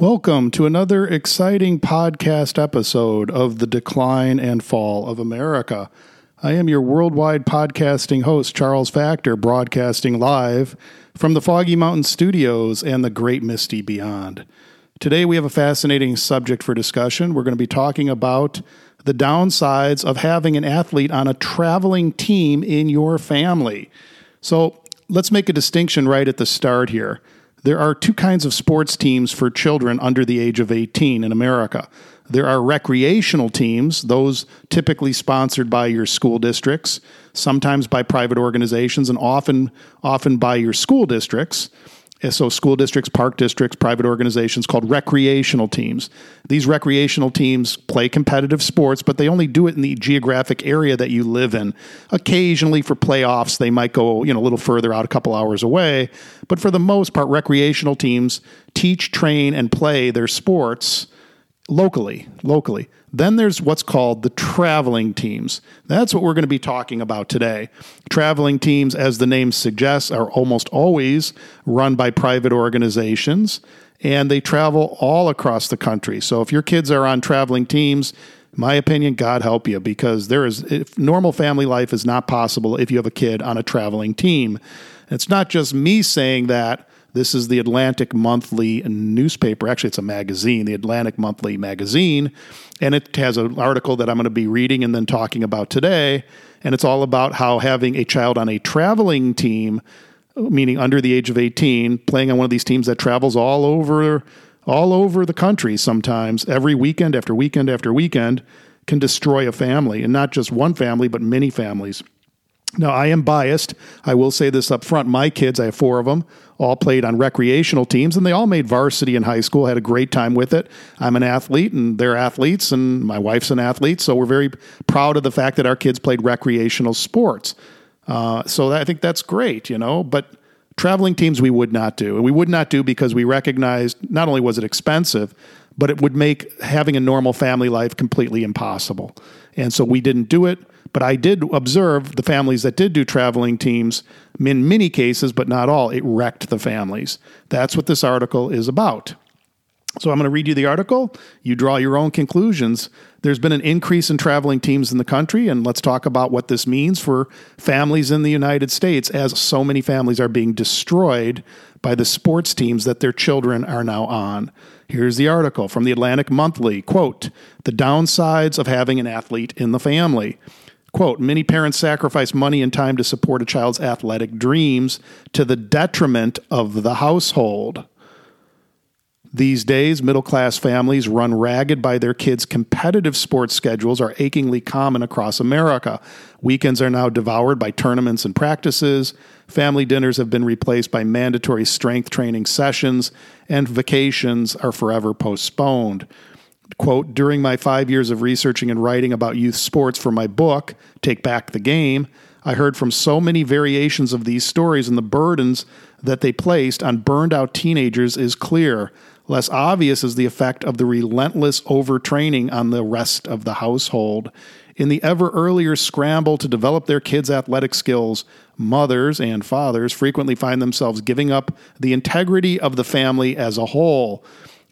Welcome to another exciting podcast episode of The Decline and Fall of America. I am your worldwide podcasting host, Charles Factor, broadcasting live from the Foggy Mountain Studios and the Great Misty Beyond. Today, we have a fascinating subject for discussion. We're going to be talking about the downsides of having an athlete on a traveling team in your family. So, let's make a distinction right at the start here. There are two kinds of sports teams for children under the age of 18 in America. There are recreational teams, those typically sponsored by your school districts, sometimes by private organizations, and often often by your school districts so school districts, park districts, private organizations called recreational teams. These recreational teams play competitive sports, but they only do it in the geographic area that you live in. Occasionally for playoffs, they might go, you know, a little further out, a couple hours away, but for the most part recreational teams teach, train and play their sports locally, locally. Then there's what's called the traveling teams. That's what we're going to be talking about today. Traveling teams, as the name suggests, are almost always run by private organizations and they travel all across the country. So if your kids are on traveling teams, my opinion, God help you, because there is if normal family life is not possible if you have a kid on a traveling team. It's not just me saying that. This is the Atlantic Monthly newspaper. Actually, it's a magazine, the Atlantic Monthly magazine. And it has an article that I'm going to be reading and then talking about today. And it's all about how having a child on a traveling team, meaning under the age of 18, playing on one of these teams that travels all over all over the country sometimes, every weekend after weekend after weekend, can destroy a family. And not just one family, but many families. Now, I am biased. I will say this up front. My kids, I have four of them, all played on recreational teams, and they all made varsity in high school, had a great time with it. I'm an athlete, and they're athletes, and my wife's an athlete. So we're very proud of the fact that our kids played recreational sports. Uh, so I think that's great, you know, but traveling teams we would not do. And we would not do because we recognized not only was it expensive, but it would make having a normal family life completely impossible. And so we didn't do it. But I did observe the families that did do traveling teams, in many cases, but not all, it wrecked the families. That's what this article is about. So I'm going to read you the article. You draw your own conclusions. There's been an increase in traveling teams in the country, and let's talk about what this means for families in the United States as so many families are being destroyed by the sports teams that their children are now on. Here's the article from the Atlantic Monthly. Quote, the downsides of having an athlete in the family. Quote Many parents sacrifice money and time to support a child's athletic dreams to the detriment of the household. These days, middle class families run ragged by their kids' competitive sports schedules are achingly common across America. Weekends are now devoured by tournaments and practices. Family dinners have been replaced by mandatory strength training sessions, and vacations are forever postponed quote, during my five years of researching and writing about youth sports for my book, Take Back the Game, I heard from so many variations of these stories, and the burdens that they placed on burned out teenagers is clear. Less obvious is the effect of the relentless overtraining on the rest of the household. In the ever earlier scramble to develop their kids' athletic skills, mothers and fathers frequently find themselves giving up the integrity of the family as a whole.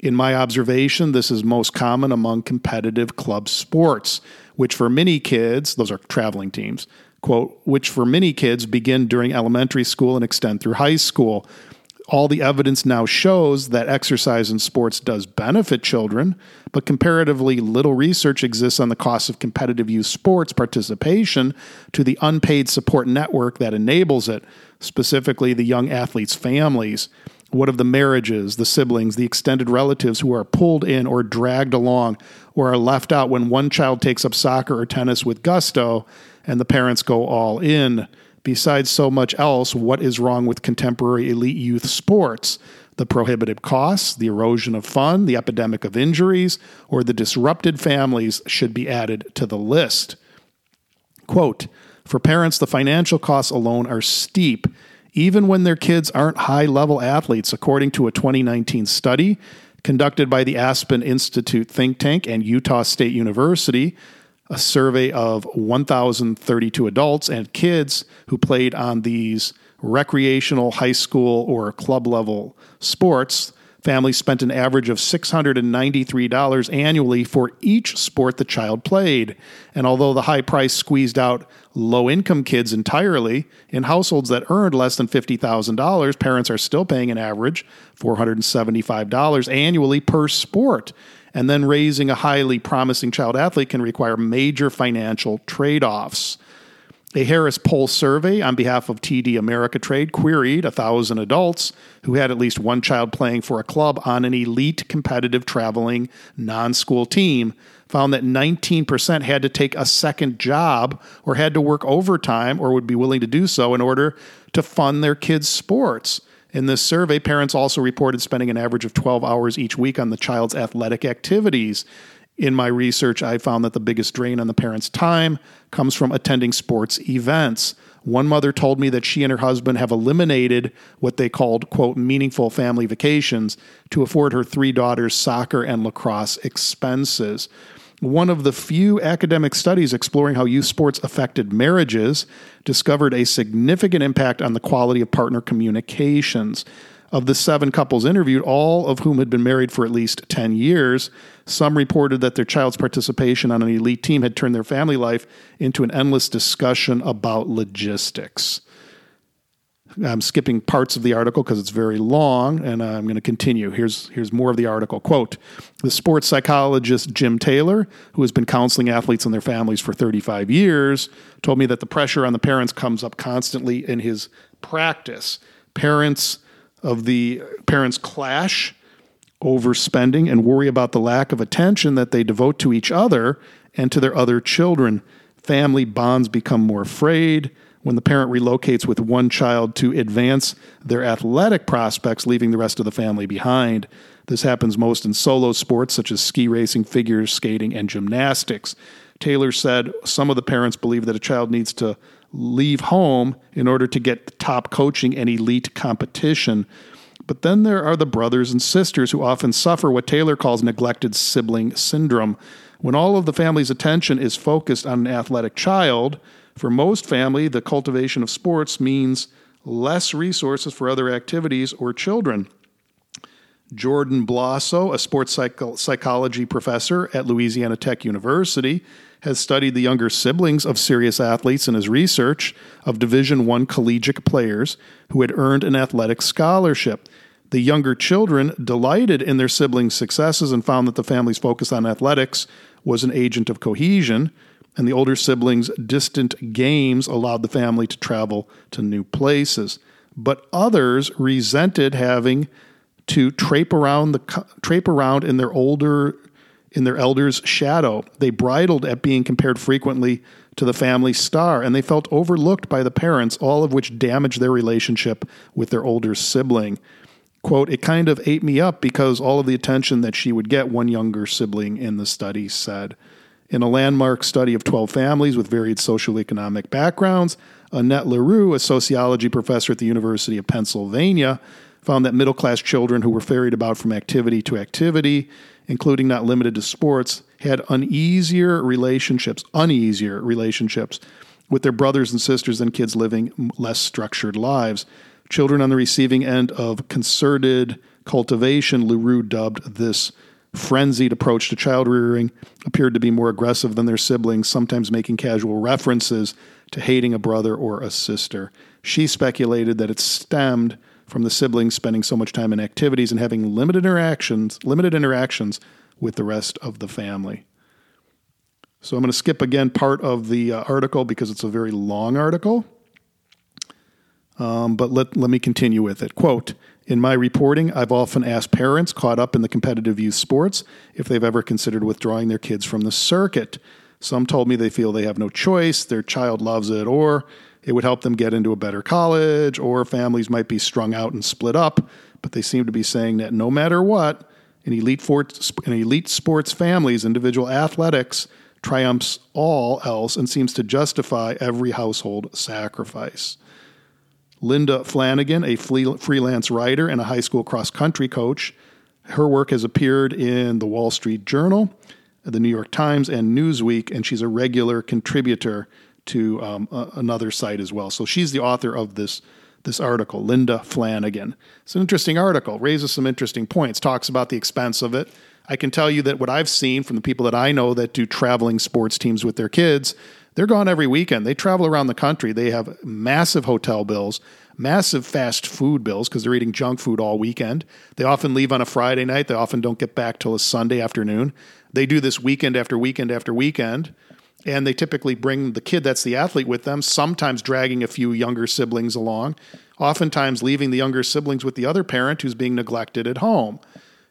In my observation, this is most common among competitive club sports, which for many kids, those are traveling teams, quote, which for many kids begin during elementary school and extend through high school. All the evidence now shows that exercise in sports does benefit children, but comparatively little research exists on the cost of competitive youth sports participation to the unpaid support network that enables it, specifically the young athletes' families. What of the marriages, the siblings, the extended relatives who are pulled in or dragged along or are left out when one child takes up soccer or tennis with gusto and the parents go all in? Besides so much else, what is wrong with contemporary elite youth sports? The prohibitive costs, the erosion of fun, the epidemic of injuries, or the disrupted families should be added to the list. Quote For parents, the financial costs alone are steep even when their kids aren't high level athletes, according to a 2019 study conducted by the Aspen Institute think tank and Utah State University. A survey of 1,032 adults and kids who played on these recreational, high school, or club level sports. Families spent an average of $693 annually for each sport the child played. And although the high price squeezed out low income kids entirely, in households that earned less than $50,000, parents are still paying an average $475 annually per sport. And then raising a highly promising child athlete can require major financial trade offs. A Harris Poll survey on behalf of TD Ameritrade queried 1,000 adults who had at least one child playing for a club on an elite competitive traveling non school team, found that 19% had to take a second job or had to work overtime or would be willing to do so in order to fund their kids' sports. In this survey, parents also reported spending an average of 12 hours each week on the child's athletic activities in my research, I found that the biggest drain on the parents' time comes from attending sports events. One mother told me that she and her husband have eliminated what they called, quote, meaningful family vacations to afford her three daughters soccer and lacrosse expenses. One of the few academic studies exploring how youth sports affected marriages discovered a significant impact on the quality of partner communications. Of the seven couples interviewed, all of whom had been married for at least 10 years, some reported that their child's participation on an elite team had turned their family life into an endless discussion about logistics. I'm skipping parts of the article because it's very long, and I'm going to continue. Here's, here's more of the article. Quote The sports psychologist Jim Taylor, who has been counseling athletes and their families for 35 years, told me that the pressure on the parents comes up constantly in his practice. Parents of the parents clash over spending and worry about the lack of attention that they devote to each other and to their other children. Family bonds become more frayed when the parent relocates with one child to advance their athletic prospects, leaving the rest of the family behind. This happens most in solo sports such as ski racing, figure skating, and gymnastics. Taylor said some of the parents believe that a child needs to leave home in order to get top coaching and elite competition. But then there are the brothers and sisters who often suffer what Taylor calls neglected sibling syndrome. When all of the family's attention is focused on an athletic child, for most family, the cultivation of sports means less resources for other activities or children. Jordan Blazo, a sports psychology professor at Louisiana Tech University, has studied the younger siblings of serious athletes in his research of Division One collegiate players who had earned an athletic scholarship. The younger children delighted in their siblings' successes and found that the family's focus on athletics was an agent of cohesion, and the older siblings' distant games allowed the family to travel to new places. But others resented having to trape around the trape around in their older in their elders' shadow. They bridled at being compared frequently to the family star, and they felt overlooked by the parents, all of which damaged their relationship with their older sibling. Quote, it kind of ate me up because all of the attention that she would get, one younger sibling in the study said. In a landmark study of 12 families with varied socioeconomic backgrounds, Annette Lareau, a sociology professor at the University of Pennsylvania, found that middle class children who were ferried about from activity to activity including not limited to sports, had uneasier relationships, uneasier relationships with their brothers and sisters than kids living less structured lives. Children on the receiving end of concerted cultivation, Lareau dubbed this frenzied approach to child rearing, appeared to be more aggressive than their siblings, sometimes making casual references to hating a brother or a sister. She speculated that it stemmed from the siblings spending so much time in activities and having limited interactions, limited interactions with the rest of the family. So I'm going to skip again part of the uh, article because it's a very long article. Um, but let, let me continue with it. Quote In my reporting, I've often asked parents caught up in the competitive youth sports if they've ever considered withdrawing their kids from the circuit. Some told me they feel they have no choice, their child loves it, or it would help them get into a better college, or families might be strung out and split up. But they seem to be saying that no matter what, in elite, in elite sports families, individual athletics triumphs all else and seems to justify every household sacrifice. Linda Flanagan, a freelance writer and a high school cross country coach, her work has appeared in the Wall Street Journal, the New York Times, and Newsweek, and she's a regular contributor to um, a, another site as well. So she's the author of this this article, Linda Flanagan. It's an interesting article, raises some interesting points, talks about the expense of it. I can tell you that what I've seen from the people that I know that do traveling sports teams with their kids, they're gone every weekend. They travel around the country. They have massive hotel bills, massive fast food bills because they're eating junk food all weekend. They often leave on a Friday night. They often don't get back till a Sunday afternoon. They do this weekend after weekend after weekend and they typically bring the kid that's the athlete with them, sometimes dragging a few younger siblings along, oftentimes leaving the younger siblings with the other parent who's being neglected at home.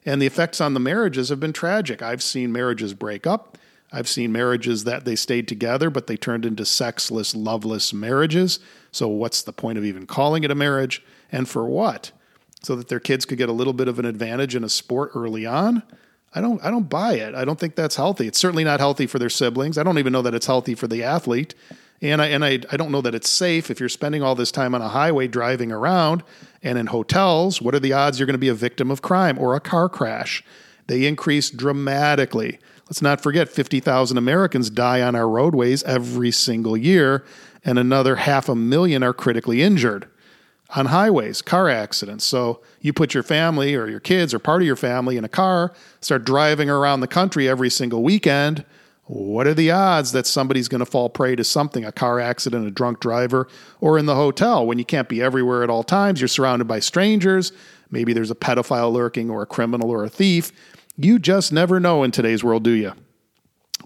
And the effects on the marriages have been tragic. I've seen marriages break up. I've seen marriages that they stayed together, but they turned into sexless, loveless marriages. So, what's the point of even calling it a marriage? And for what? So that their kids could get a little bit of an advantage in a sport early on? I don't I don't buy it. I don't think that's healthy. It's certainly not healthy for their siblings. I don't even know that it's healthy for the athlete. And I and I, I don't know that it's safe if you're spending all this time on a highway driving around and in hotels, what are the odds you're going to be a victim of crime or a car crash? They increase dramatically. Let's not forget 50,000 Americans die on our roadways every single year and another half a million are critically injured on highways, car accidents. So you put your family or your kids or part of your family in a car, start driving around the country every single weekend. What are the odds that somebody's going to fall prey to something, a car accident, a drunk driver, or in the hotel when you can't be everywhere at all times? You're surrounded by strangers. Maybe there's a pedophile lurking or a criminal or a thief. You just never know in today's world, do you?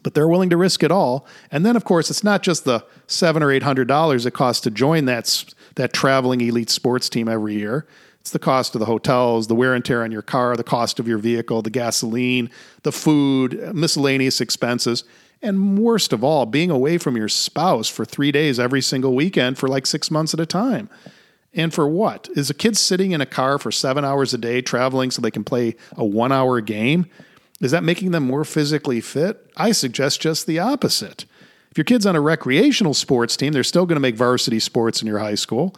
But they're willing to risk it all. And then, of course, it's not just the seven or eight hundred dollars it costs to join that that traveling elite sports team every year. It's the cost of the hotels, the wear and tear on your car, the cost of your vehicle, the gasoline, the food, miscellaneous expenses. And worst of all, being away from your spouse for three days every single weekend for like six months at a time. And for what? Is a kid sitting in a car for seven hours a day traveling so they can play a one hour game? Is that making them more physically fit? I suggest just the opposite. If your kid's on a recreational sports team, they're still going to make varsity sports in your high school.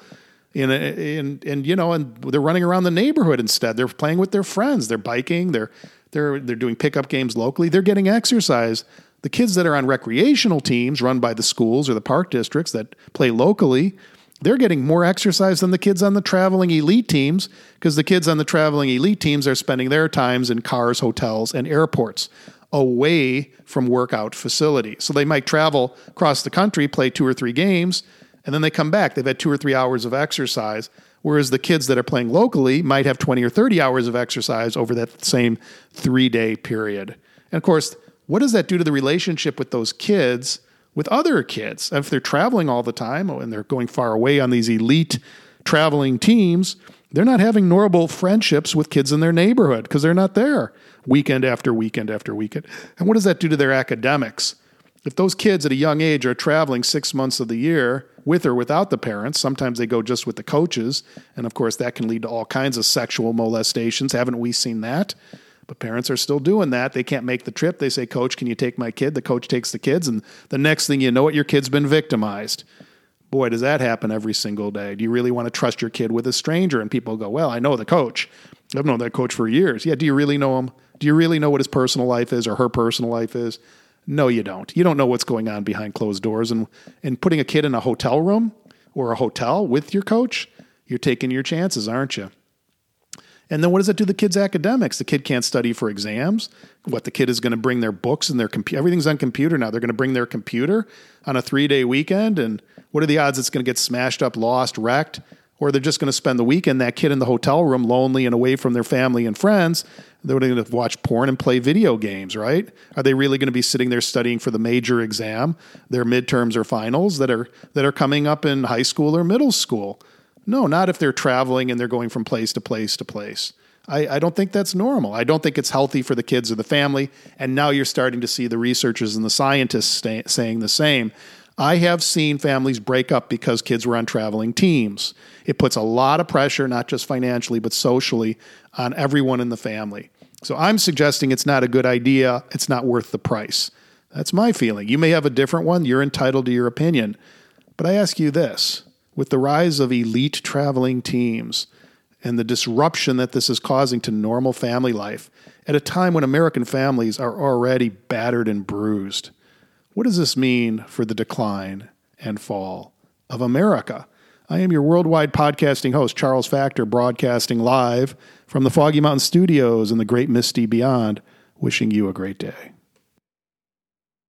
And, and, and, you know, and they're running around the neighborhood instead. They're playing with their friends. They're biking. They're, they're, they're doing pickup games locally. They're getting exercise. The kids that are on recreational teams run by the schools or the park districts that play locally, they're getting more exercise than the kids on the traveling elite teams because the kids on the traveling elite teams are spending their times in cars, hotels, and airports away from workout facilities. So they might travel across the country, play two or three games, and then they come back. They've had two or three hours of exercise. Whereas the kids that are playing locally might have 20 or 30 hours of exercise over that same three day period. And of course, what does that do to the relationship with those kids with other kids? If they're traveling all the time oh, and they're going far away on these elite traveling teams, they're not having normal friendships with kids in their neighborhood because they're not there weekend after weekend after weekend. And what does that do to their academics? If those kids at a young age are traveling six months of the year with or without the parents, sometimes they go just with the coaches. And of course, that can lead to all kinds of sexual molestations. Haven't we seen that? But parents are still doing that. They can't make the trip. They say, Coach, can you take my kid? The coach takes the kids. And the next thing you know it, your kid's been victimized. Boy, does that happen every single day. Do you really want to trust your kid with a stranger? And people go, Well, I know the coach. I've known that coach for years. Yeah, do you really know him? Do you really know what his personal life is or her personal life is? No, you don't. You don't know what's going on behind closed doors. And, and putting a kid in a hotel room or a hotel with your coach, you're taking your chances, aren't you? And then what does that do to the kid's academics? The kid can't study for exams. What the kid is going to bring their books and their computer. Everything's on computer now. They're going to bring their computer on a three day weekend. And what are the odds it's going to get smashed up, lost, wrecked? or they're just going to spend the weekend that kid in the hotel room lonely and away from their family and friends they're going to watch porn and play video games right are they really going to be sitting there studying for the major exam their midterms or finals that are that are coming up in high school or middle school no not if they're traveling and they're going from place to place to place I, I don't think that's normal. I don't think it's healthy for the kids or the family. And now you're starting to see the researchers and the scientists saying the same. I have seen families break up because kids were on traveling teams. It puts a lot of pressure, not just financially, but socially, on everyone in the family. So I'm suggesting it's not a good idea. It's not worth the price. That's my feeling. You may have a different one. You're entitled to your opinion. But I ask you this with the rise of elite traveling teams and the disruption that this is causing to normal family life at a time when American families are already battered and bruised, what does this mean for the decline and fall of America? I am your worldwide podcasting host, Charles Factor, broadcasting live from the Foggy Mountain Studios in the great misty beyond, wishing you a great day.